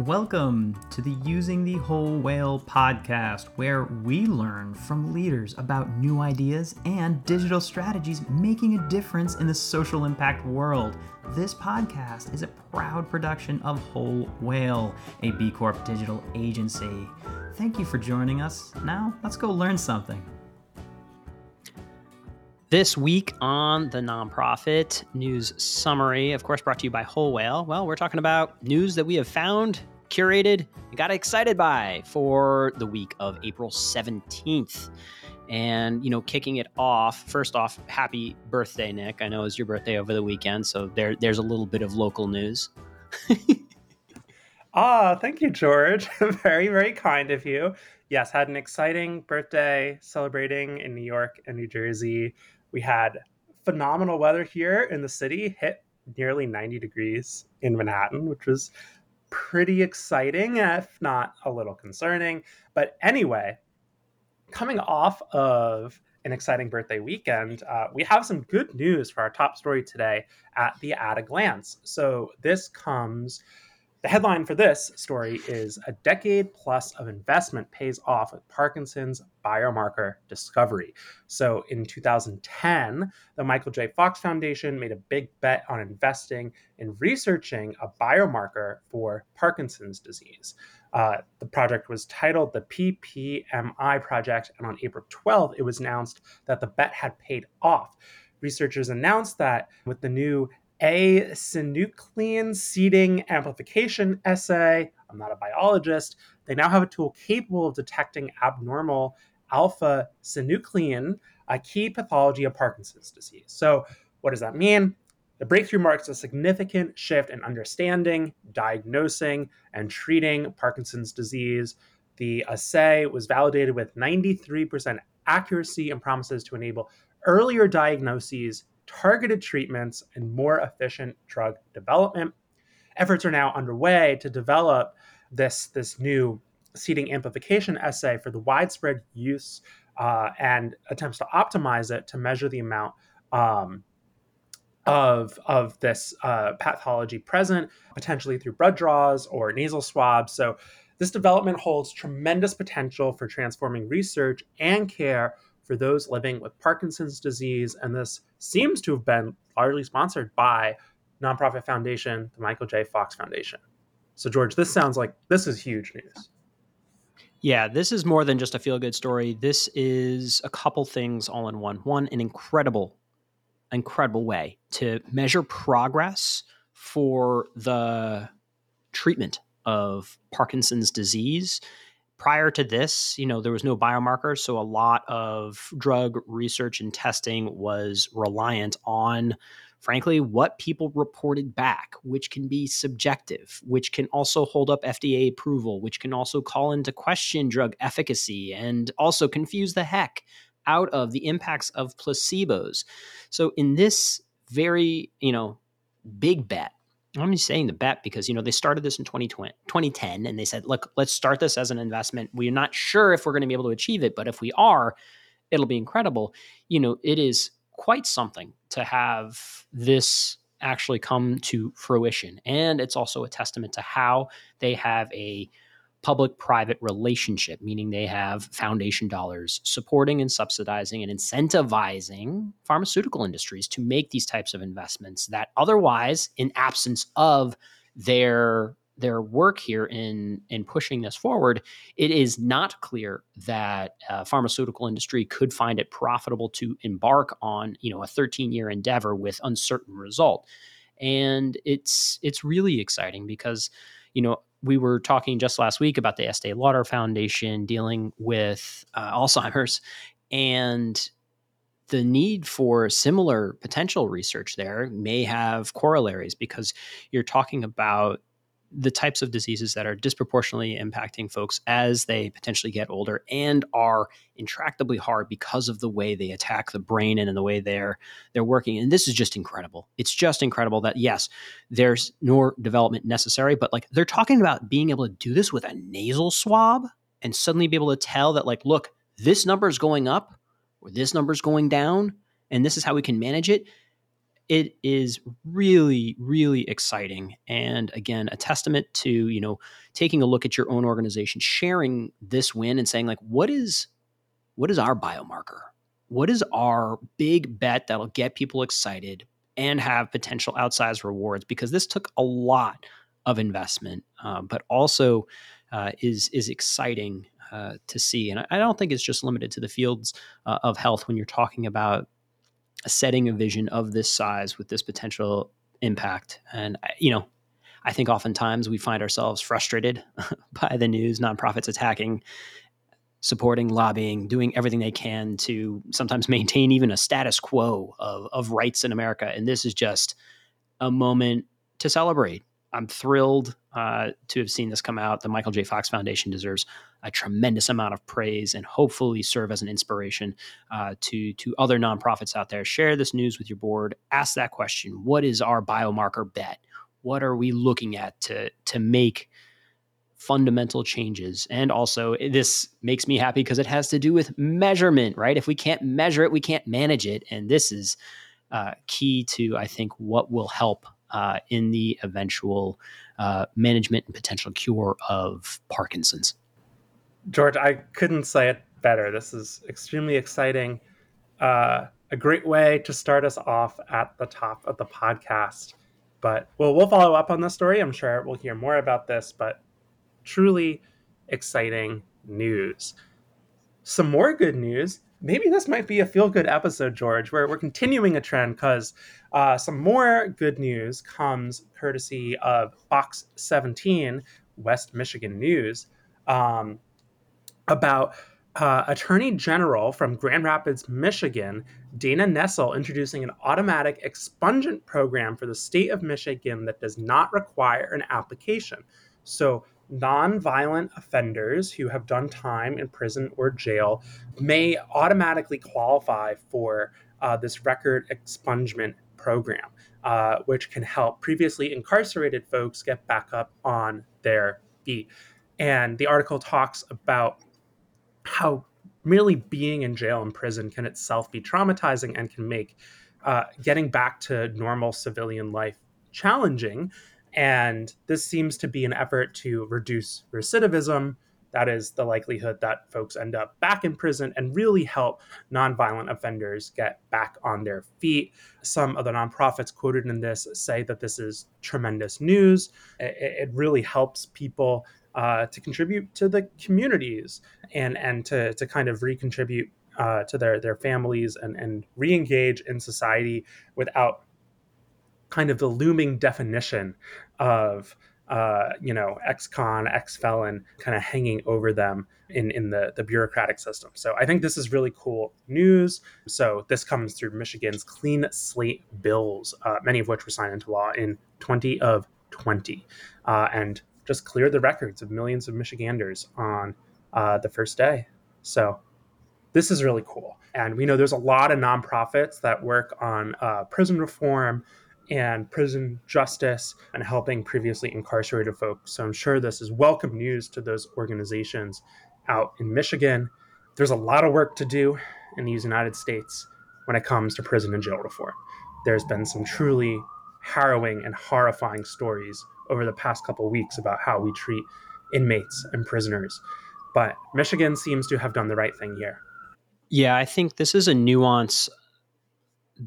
Welcome to the Using the Whole Whale podcast, where we learn from leaders about new ideas and digital strategies making a difference in the social impact world. This podcast is a proud production of Whole Whale, a B Corp digital agency. Thank you for joining us. Now, let's go learn something. This week on the nonprofit news summary, of course, brought to you by Whole Whale. Well, we're talking about news that we have found, curated, and got excited by for the week of April 17th. And, you know, kicking it off, first off, happy birthday, Nick. I know it was your birthday over the weekend, so there, there's a little bit of local news. Ah, thank you, George. very, very kind of you. Yes, had an exciting birthday celebrating in New York and New Jersey. We had phenomenal weather here in the city, hit nearly 90 degrees in Manhattan, which was pretty exciting, if not a little concerning. But anyway, coming off of an exciting birthday weekend, uh, we have some good news for our top story today at the At a Glance. So this comes the headline for this story is A Decade Plus of Investment Pays Off with Parkinson's Biomarker Discovery. So in 2010, the Michael J. Fox Foundation made a big bet on investing in researching a biomarker for Parkinson's disease. Uh, the project was titled the PPMI Project, and on April 12th, it was announced that the bet had paid off. Researchers announced that with the new a synuclein seeding amplification assay. I'm not a biologist. They now have a tool capable of detecting abnormal alpha synuclein, a key pathology of Parkinson's disease. So, what does that mean? The breakthrough marks a significant shift in understanding, diagnosing, and treating Parkinson's disease. The assay was validated with 93% accuracy and promises to enable earlier diagnoses targeted treatments, and more efficient drug development. Efforts are now underway to develop this, this new seeding amplification assay for the widespread use uh, and attempts to optimize it to measure the amount um, of, of this uh, pathology present, potentially through blood draws or nasal swabs. So, this development holds tremendous potential for transforming research and care for those living with Parkinson's disease. And this seems to have been largely sponsored by nonprofit foundation, the Michael J. Fox Foundation. So, George, this sounds like this is huge news. Yeah, this is more than just a feel good story. This is a couple things all in one. One, an incredible, incredible way to measure progress for the treatment of Parkinson's disease prior to this, you know, there was no biomarker, so a lot of drug research and testing was reliant on frankly what people reported back, which can be subjective, which can also hold up FDA approval, which can also call into question drug efficacy and also confuse the heck out of the impacts of placebos. So in this very, you know, big bet I'm just saying the bet because you know they started this in 2020, 2010 and they said, look, let's start this as an investment. We're not sure if we're going to be able to achieve it, but if we are, it'll be incredible. You know, it is quite something to have this actually come to fruition. And it's also a testament to how they have a public private relationship, meaning they have foundation dollars supporting and subsidizing and incentivizing pharmaceutical industries to make these types of investments that otherwise, in absence of their their work here in in pushing this forward, it is not clear that uh, pharmaceutical industry could find it profitable to embark on you know a 13 year endeavor with uncertain result, and it's it's really exciting because you know we were talking just last week about the Estee Lauder Foundation dealing with uh, Alzheimer's and the need for similar potential research there may have corollaries because you're talking about the types of diseases that are disproportionately impacting folks as they potentially get older and are intractably hard because of the way they attack the brain and in the way they're they're working. And this is just incredible. It's just incredible that yes there's more development necessary but like they're talking about being able to do this with a nasal swab and suddenly be able to tell that like look this number is going up or this number is going down and this is how we can manage it it is really really exciting and again a testament to you know taking a look at your own organization sharing this win and saying like what is what is our biomarker? What is our big bet that'll get people excited and have potential outsized rewards? Because this took a lot of investment uh, but also uh, is is exciting uh, to see. And I, don't think it's just limited to the fields uh, of health when you're talking about setting a vision of this size with this potential impact. And, you know, I think oftentimes we find ourselves frustrated by the news, nonprofits attacking, supporting, lobbying, doing everything they can to sometimes maintain even a status quo of, of rights in America. And this is just a moment to celebrate I'm thrilled uh, to have seen this come out. The Michael J. Fox Foundation deserves a tremendous amount of praise and hopefully serve as an inspiration uh, to to other nonprofits out there. Share this news with your board. Ask that question: What is our biomarker bet? What are we looking at to to make fundamental changes? And also, this makes me happy because it has to do with measurement, right? If we can't measure it, we can't manage it, and this is uh, key to I think what will help uh, in the eventual uh, management and potential cure of Parkinson's. George, I couldn't say it better. This is extremely exciting. Uh, a great way to start us off at the top of the podcast. But well, we'll follow up on this story. I'm sure we'll hear more about this, but truly exciting news. Some more good news maybe this might be a feel good episode, George, where we're continuing a trend because uh, some more good news comes courtesy of Fox 17, West Michigan News, um, about uh, Attorney General from Grand Rapids, Michigan, Dana Nessel, introducing an automatic expungement program for the state of Michigan that does not require an application. So non-violent offenders who have done time in prison or jail may automatically qualify for uh, this record expungement program, uh, which can help previously incarcerated folks get back up on their feet. And the article talks about how merely being in jail and prison can itself be traumatizing and can make uh, getting back to normal civilian life challenging and this seems to be an effort to reduce recidivism. That is the likelihood that folks end up back in prison and really help nonviolent offenders get back on their feet. Some of the nonprofits quoted in this say that this is tremendous news. It, really helps people uh, to contribute to the communities and, and to, to kind of recontribute uh, to their, their families and, and re engage in society without kind of the looming definition of uh, you know, ex-con, ex-felon kind of hanging over them in, in the, the bureaucratic system. So I think this is really cool news. So this comes through Michigan's clean slate bills, uh, many of which were signed into law in 20 of 20, uh, and just cleared the records of millions of Michiganders on uh, the first day. So this is really cool. And we know there's a lot of nonprofits that work on uh, prison reform, and prison justice and helping previously incarcerated folks. So I'm sure this is welcome news to those organizations out in Michigan. There's a lot of work to do in these United States when it comes to prison and jail reform. There's been some truly harrowing and horrifying stories over the past couple weeks about how we treat inmates and prisoners. But Michigan seems to have done the right thing here. Yeah, I think this is a nuance,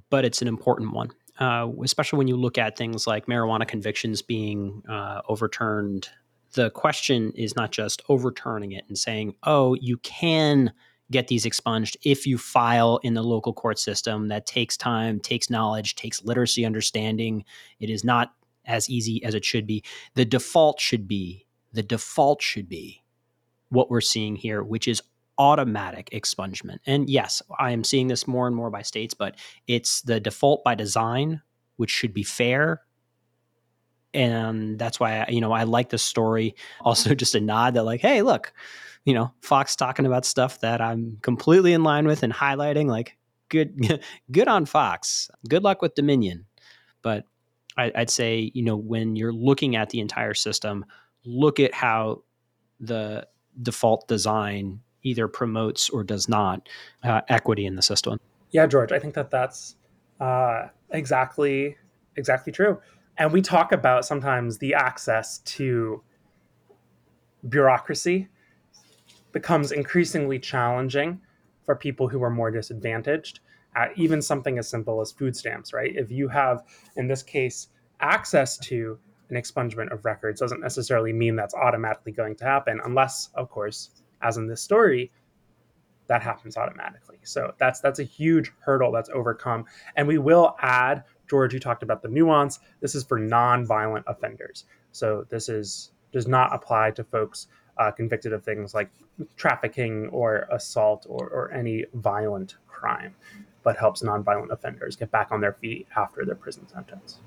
but it's an important one uh, especially when you look at things like marijuana convictions being uh, overturned. The question is not just overturning it and saying, oh, you can get these expunged if you file in the local court system. That takes time, takes knowledge, takes literacy understanding. It is not as easy as it should be. The default should be, the default should be what we're seeing here, which is automatic expungement. And yes, I am seeing this more and more by states, but it's the default by design, which should be fair. And that's why I, you know I like this story. Also, just a nod that like, hey, look, you know, Fox talking about stuff that I'm completely in line with and highlighting. Like, good, good on Fox. Good luck with Dominion. But I, I'd say you know when you're looking at the entire system, look at how the default design either promotes or does not uh, equity in the system. Yeah, George, I think that that's uh, Exactly, exactly true. And we talk about sometimes the access to bureaucracy becomes increasingly challenging for people who are more disadvantaged. Even something as simple as food stamps, right? If you have, in this case, access to an expungement of records, doesn't necessarily mean that's automatically going to happen, unless, of course, as in this story, that happens automatically. So that's that's a huge hurdle that's overcome. And we will add, George, you talked about the nuance. This is for non-violent offenders. So this is does not apply to folks uh, convicted of things like trafficking or assault or, or any violent crime, but helps nonviolent offenders get back on their feet after their prison sentence.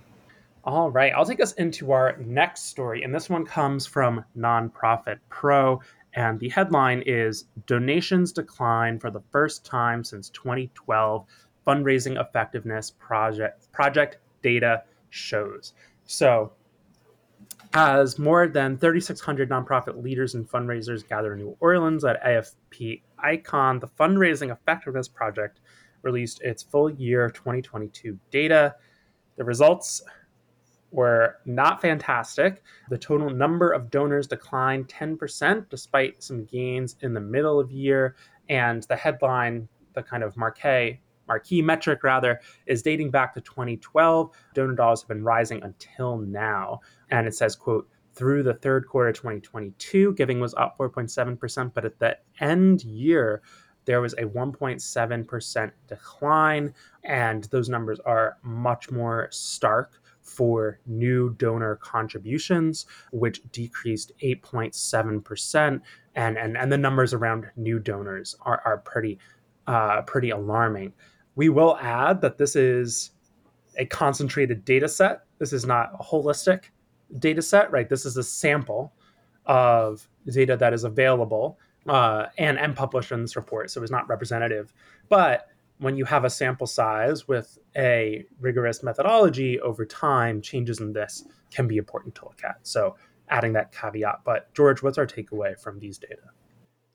All right, I'll take us into our next story, and this one comes from Nonprofit Pro, and the headline is Donations Decline for the First Time Since 2012 Fundraising Effectiveness Project, project Data Shows. So, as more than 3,600 nonprofit leaders and fundraisers gather in New Orleans at AFP Icon, the Fundraising Effectiveness Project released its full year 2022 data. The results were not fantastic. The total number of donors declined 10%, despite some gains in the middle of year. And the headline, the kind of marquee, marquee metric rather, is dating back to 2012. Donor dollars have been rising until now. And it says, quote, through the third quarter 2022, giving was up 4.7%, but at the end year, there was a 1.7% decline. And those numbers are much more stark for new donor contributions, which decreased 8.7%. And, and, and the numbers around new donors are, are pretty, uh, pretty alarming. We will add that this is a concentrated data set. This is not a holistic data set, right? This is a sample of data that is available uh, and, and published in this report. So it's not representative. But when you have a sample size with a rigorous methodology over time, changes in this can be important to look at. So adding that caveat. But George, what's our takeaway from these data?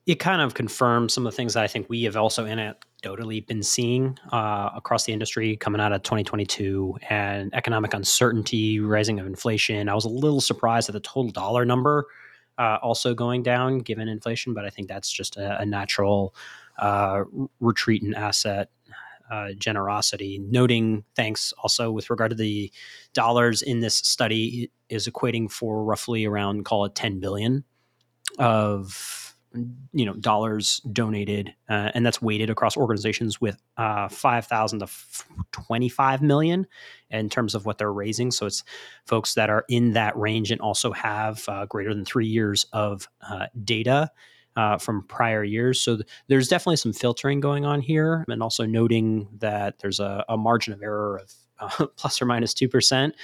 It kind of confirms some of the things that I think we have also anecdotally been seeing uh, across the industry coming out of 2022 and economic uncertainty, rising of inflation. I was a little surprised at the total dollar number uh, also going down given inflation, but I think that's just a, a natural uh, retreat in asset uh, generosity. Noting thanks also with regard to the dollars in this study is equating for roughly around call it 10 billion of you know dollars donated uh, and that's weighted across organizations with uh, 5000 to 25 million in terms of what they're raising so it's folks that are in that range and also have uh, greater than three years of uh, data uh, from prior years. So th- there's definitely some filtering going on here, and also noting that there's a, a margin of error of uh, plus or minus two percent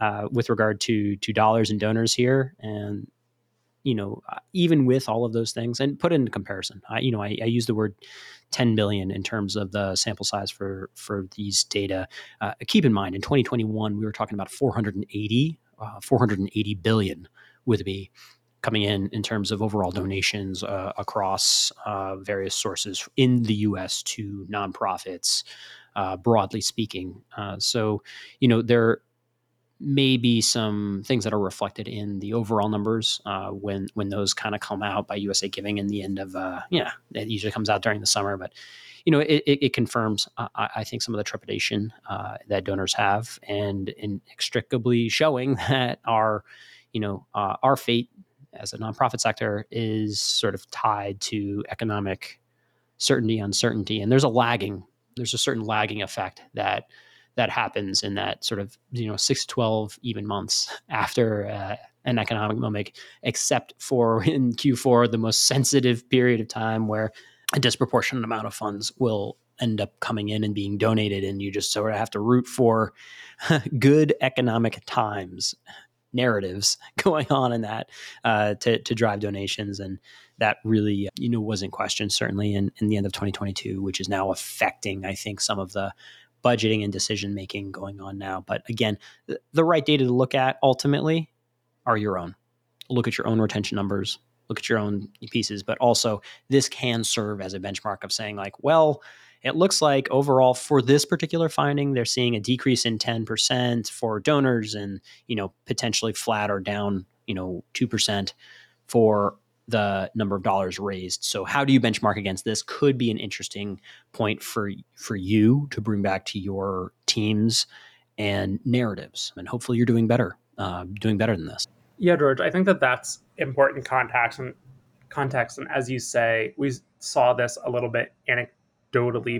uh, with regard to to dollars and donors here, and you know uh, even with all of those things, and put it into comparison. I, you know, I, I use the word 10 billion in terms of the sample size for for these data. Uh, keep in mind, in 2021, we were talking about 480, uh, 480 billion would be coming in in terms of overall donations uh, across uh, various sources in the U.S. to nonprofits, uh, broadly speaking. Uh, so, you know, there may be some things that are reflected in the overall numbers uh, when when those kind of come out by USA Giving in the end of uh, yeah, it usually comes out during the summer, but. You know, it, it, it confirms, I, I, think, some of the trepidation that donors have, and inextricably showing that our, you know, our fate as a nonprofit sector is sort of tied to economic certainty, uncertainty, and there's a lagging, there's a certain lagging effect that that happens in that sort of you know six to twelve even months after uh, an economic moment, except for in Q4, the most sensitive period of time where a disproportionate amount of funds will end up coming in and being donated, and you just sort of have to root for good economic times narratives going on in that uh, to to drive donations, and that really you know wasn't questioned certainly in in the end of 2022, which is now affecting I think some of the budgeting and decision making going on now. But again, the, the right data to look at ultimately are your own. Look at your own retention numbers, look at your own pieces, but also this can serve as a benchmark of saying like, well, it looks like overall for this particular finding, they're seeing a decrease in 10% for donors and, you know, potentially flat or down, you know, 2% for the number of dollars raised. So how do you benchmark against this could be an interesting point for for you to bring back to your teams and narratives. And hopefully you're doing better, uh, doing better than this. Yeah, George, I think that that's important context and context. And as you say, we saw this a little bit anecdotally,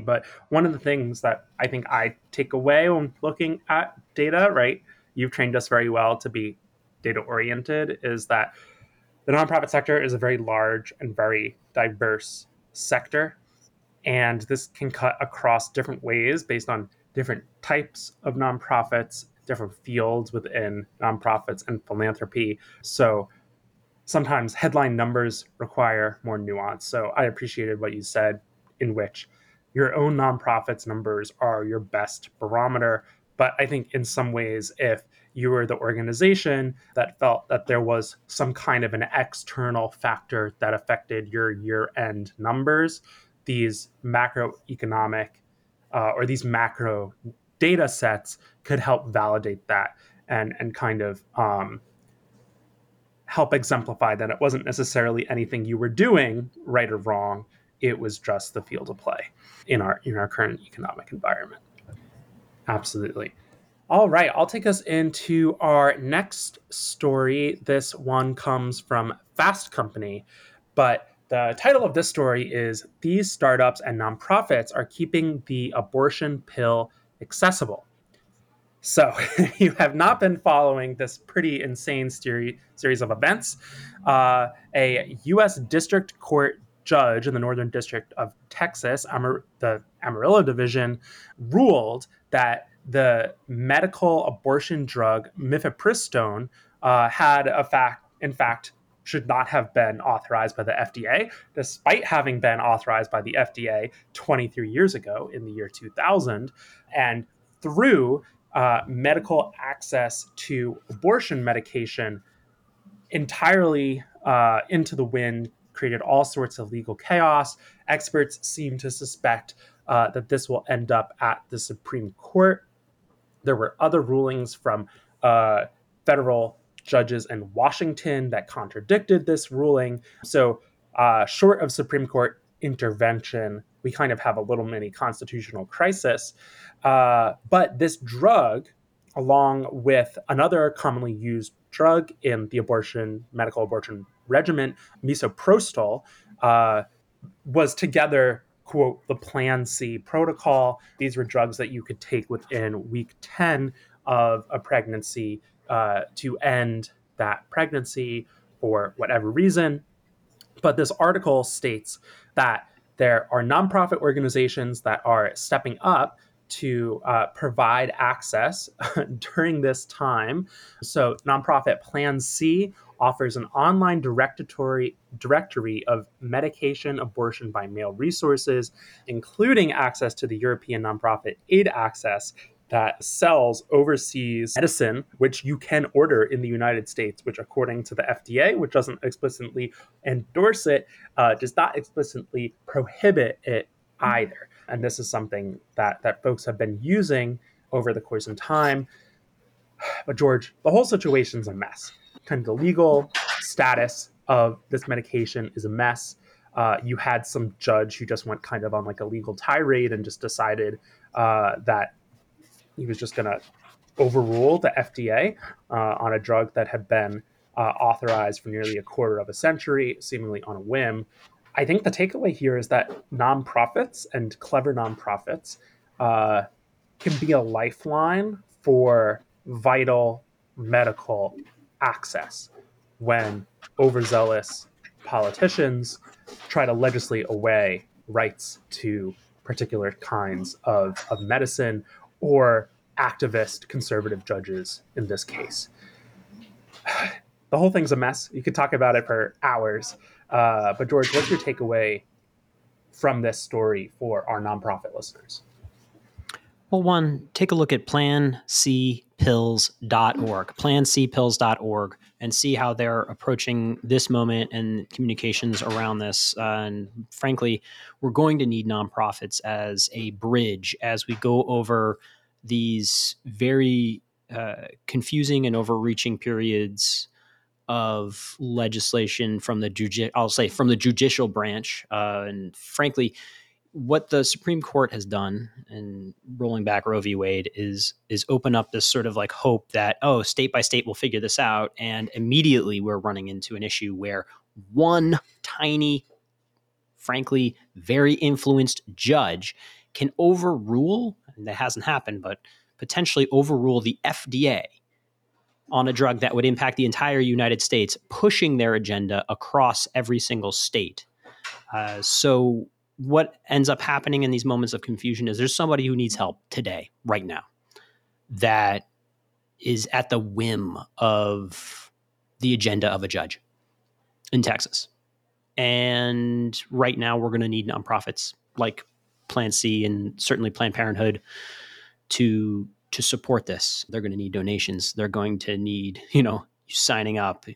but one of the things that I think I take away when looking at data, right? You've trained us very well to be data oriented, is that the nonprofit sector is a very large and very diverse sector. And this can cut across different ways based on different types of nonprofits, different fields within nonprofits and philanthropy. So sometimes headline numbers require more nuance. So I appreciated what you said, in which your own nonprofit's numbers are your best barometer. But I think in some ways, if you were the organization that felt that there was some kind of an external factor that affected your year end numbers, these macroeconomic uh, or these macro data sets could help validate that and, and kind of um, help exemplify that it wasn't necessarily anything you were doing right or wrong it was just the field of play in our in our current economic environment absolutely all right, I'll take us into our next story. This one comes from Fast Company, but the title of this story is These Startups and Nonprofits Are Keeping the Abortion Pill Accessible. So, you have not been following this pretty insane series, of events. Uh, a U.S. District Court judge in the Northern District of Texas, Amar- the Amarillo Division, ruled that the medical abortion drug mifepristone uh, had a fact, in fact, should not have been authorized by the FDA, despite having been authorized by the FDA 23 years ago in the year 2000. And through uh, medical access to abortion medication entirely uh, into the wind, created all sorts of legal chaos. Experts seem to suspect uh, that this will end up at the Supreme Court there were other rulings from uh, federal judges in Washington that contradicted this ruling. So, uh, short of Supreme Court intervention, we kind of have a little mini constitutional crisis. Uh, but this drug, along with another commonly used drug in the abortion, medical abortion regimen, misoprostol, uh, was together quote the Plan C protocol. These were drugs that you could take within week 10 of a pregnancy uh, to end that pregnancy for whatever reason. But this article states that there are nonprofit organizations that are stepping up to uh, provide access during this time. So, nonprofit Plan C offers an online directory directory of medication abortion by mail resources, including access to the European nonprofit Aid Access that sells overseas medicine, which you can order in the United States, which, according to the FDA, which doesn't explicitly endorse it, uh, does not explicitly prohibit it either. And this is something that that folks have been using over the course of time. But George, the whole situation's a mess kind of the legal status of this medication is a mess. Uh, you had some judge who just went kind of on like a legal tirade and just decided uh, that he was just going to overrule the FDA uh, on a drug that had been uh, authorized for nearly a quarter of a century, seemingly on a whim. I think the takeaway here is that nonprofits and clever nonprofits uh, can be a lifeline for vital medical access when overzealous politicians try to legislate away rights to particular kinds of, of medicine or activist conservative judges in this case. The whole thing's a mess. You could talk about it for hours. Uh, but, George, what's your takeaway from this story for our nonprofit listeners? Well, one, take a look at plancpills.org, plancpills.org, and see how they're approaching this moment and communications around this. Uh, and frankly, we're going to need nonprofits as a bridge as we go over these very uh, confusing and overreaching periods of legislation from the judici- I'll say from the judicial branch, uh, and frankly, what the Supreme Court has done in rolling back Roe v. Wade is is open up this sort of like hope that oh state by state will figure this out, and immediately we're running into an issue where one tiny, frankly, very influenced judge can overrule, and that hasn't happened, but potentially overrule the FDA on a drug that would impact the entire United States, pushing their agenda across every single state. Uh, so what ends up happening in these moments of confusion is there's somebody who needs help today, right now, that is at the whim of the agenda of a judge in Texas. And right now, we're going to need nonprofits like Plan C and certainly Planned Parenthood to to support this. They're going to need donations. They're going to need you know signing up,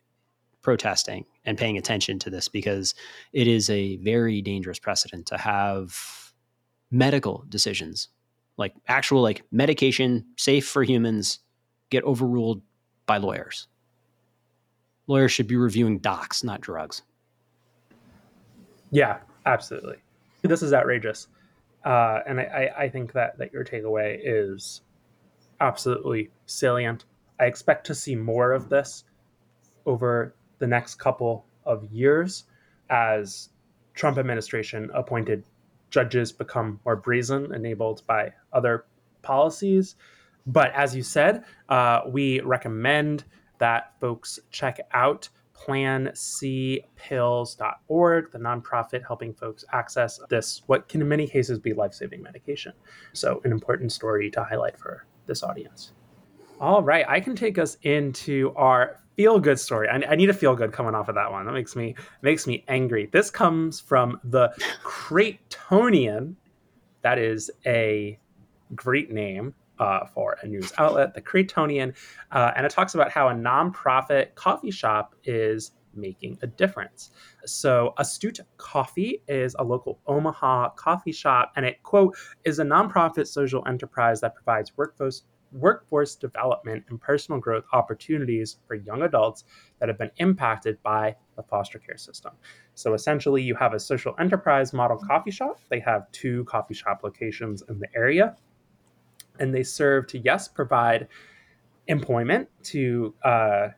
protesting, and paying attention to this because it is a very dangerous precedent to have medical decisions like actual like medication safe for humans get overruled by lawyers lawyers should be reviewing docs not drugs yeah absolutely this is outrageous uh, and I, I think that that your takeaway is absolutely salient i expect to see more of this over the next couple of years as Trump administration appointed judges become more brazen, enabled by other policies. But as you said, uh, we recommend that folks check out plancpills.org, the nonprofit helping folks access this, what can in many cases be life saving medication. So, an important story to highlight for this audience. All right, I can take us into our feel good story. I, I, need a feel good coming off of that one. That makes me makes me angry. This comes from the Creightonian. That is a great name uh, for a news outlet, the Creightonian, uh, and it talks about how a nonprofit coffee shop is making a difference. So, Astute Coffee is a local Omaha coffee shop, and it quote is a nonprofit social enterprise that provides workforce workforce development and personal growth opportunities for young adults that have been impacted by the foster care system. So essentially, you have a social enterprise model coffee shop. They have two coffee shop locations in the area, and they serve to, yes, provide employment to uh,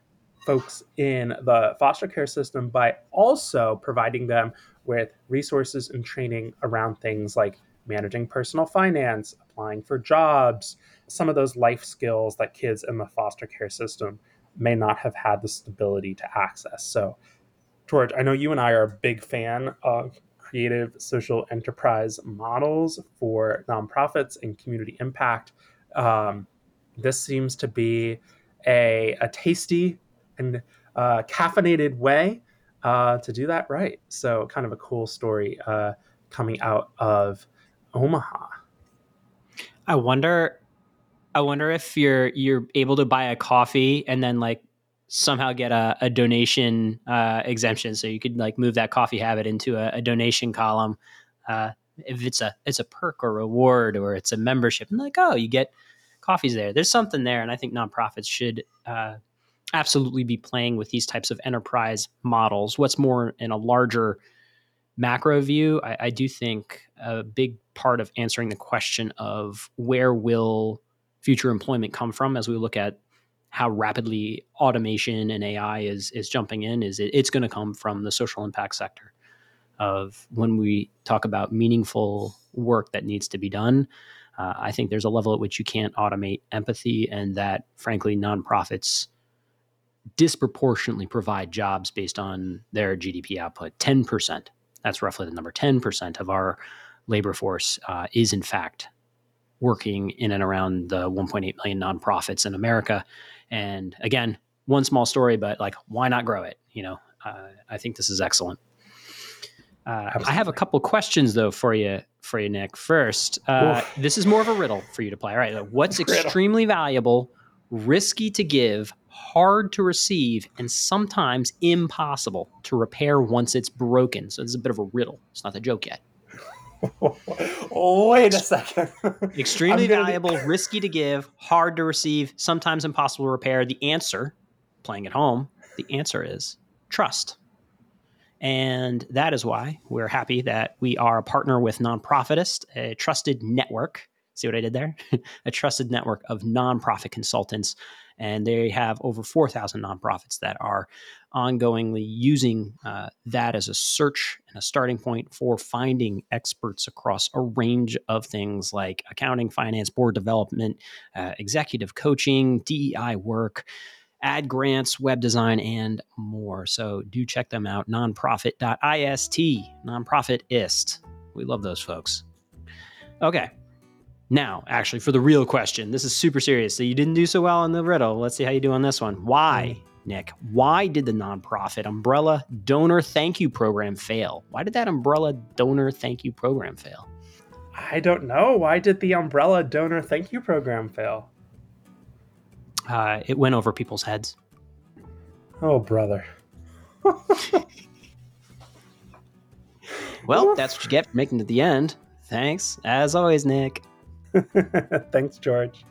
folks in the foster care system by also providing them with resources and training around things like managing personal finance, applying for jobs, some of those life skills that kids in the foster care system may not have had the stability to access. So, George, I know you and I are a big fan of creative social enterprise models for nonprofits and community impact. Um, this seems to be a, a tasty and uh, caffeinated way uh, to do that right. So, kind of a cool story uh, coming out of Omaha. I wonder I wonder if you're you're able to buy a coffee and then like somehow get a, a donation uh, exemption, so you could like move that coffee habit into a, a donation column. Uh, if it's a it's a perk or reward or it's a membership, and like oh, you get coffees there. There's something there, and I think nonprofits should uh, absolutely be playing with these types of enterprise models. What's more in a larger macro view, I, I do think a big part of answering the question of where will future employment come from as we look at how rapidly automation and AI is is jumping in is it, it's going to come from the social impact sector of when we talk about meaningful work that needs to be done. Uh, I think there's a level at which you can't automate empathy, and that frankly, nonprofits disproportionately provide jobs based on their GDP output. Ten percent. That's roughly the number. Ten percent of our labor force uh, is in fact working in and around the 1.8 million nonprofits in America. And again, one small story, but like, why not grow it? You know, uh, I think this is excellent. Uh, I have a couple questions though for you, for you, Nick. First, uh, this is more of a riddle for you to play. All right, what's extremely valuable, risky to give, hard to receive, and sometimes impossible to repair once it's broken? So this is a bit of a riddle. It's not a joke yet. Wait a second. extremely valuable, be... risky to give, hard to receive, sometimes impossible to repair. The answer, playing at home, the answer is trust. And that is why we're happy that we are a partner with Nonprofitist, a trusted network. See what I did there? a trusted network of nonprofit consultants. And they have over 4,000 nonprofits that are ongoingly using uh, that as a search and a starting point for finding experts across a range of things like accounting, finance, board development, uh, executive coaching, DEI work ad grants, web design, and more. So do check them out. Nonprofit.ist, nonprofitist. We love those folks. Okay. Now, actually, for the real question, this is super serious. So you didn't do so well on the riddle. Let's see how you do on this one. Why, Nick? Why did the nonprofit Umbrella Donor Thank You Program fail? Why did that Umbrella Donor Thank You Program fail? I don't know. Why did the Umbrella Donor Thank You Program fail? uh, it went over people's heads. Oh, brother. well, that's what you get for making it to the end. Thanks, as always, Nick. Thanks, George.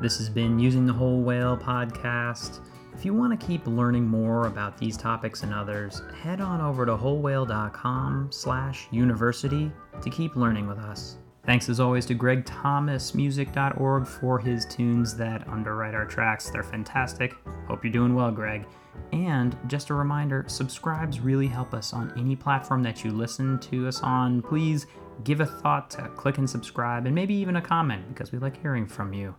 This has been Using the Whole Whale podcast. If you want to keep learning more about these topics and others, head on over to wholewhale.com slash university to keep learning with us. Thanks as always to gregthomasmusic.org for his tunes that underwrite our tracks. They're fantastic. Hope you're doing well, Greg. And just a reminder subscribes really help us on any platform that you listen to us on. Please give a thought to click and subscribe and maybe even a comment because we like hearing from you.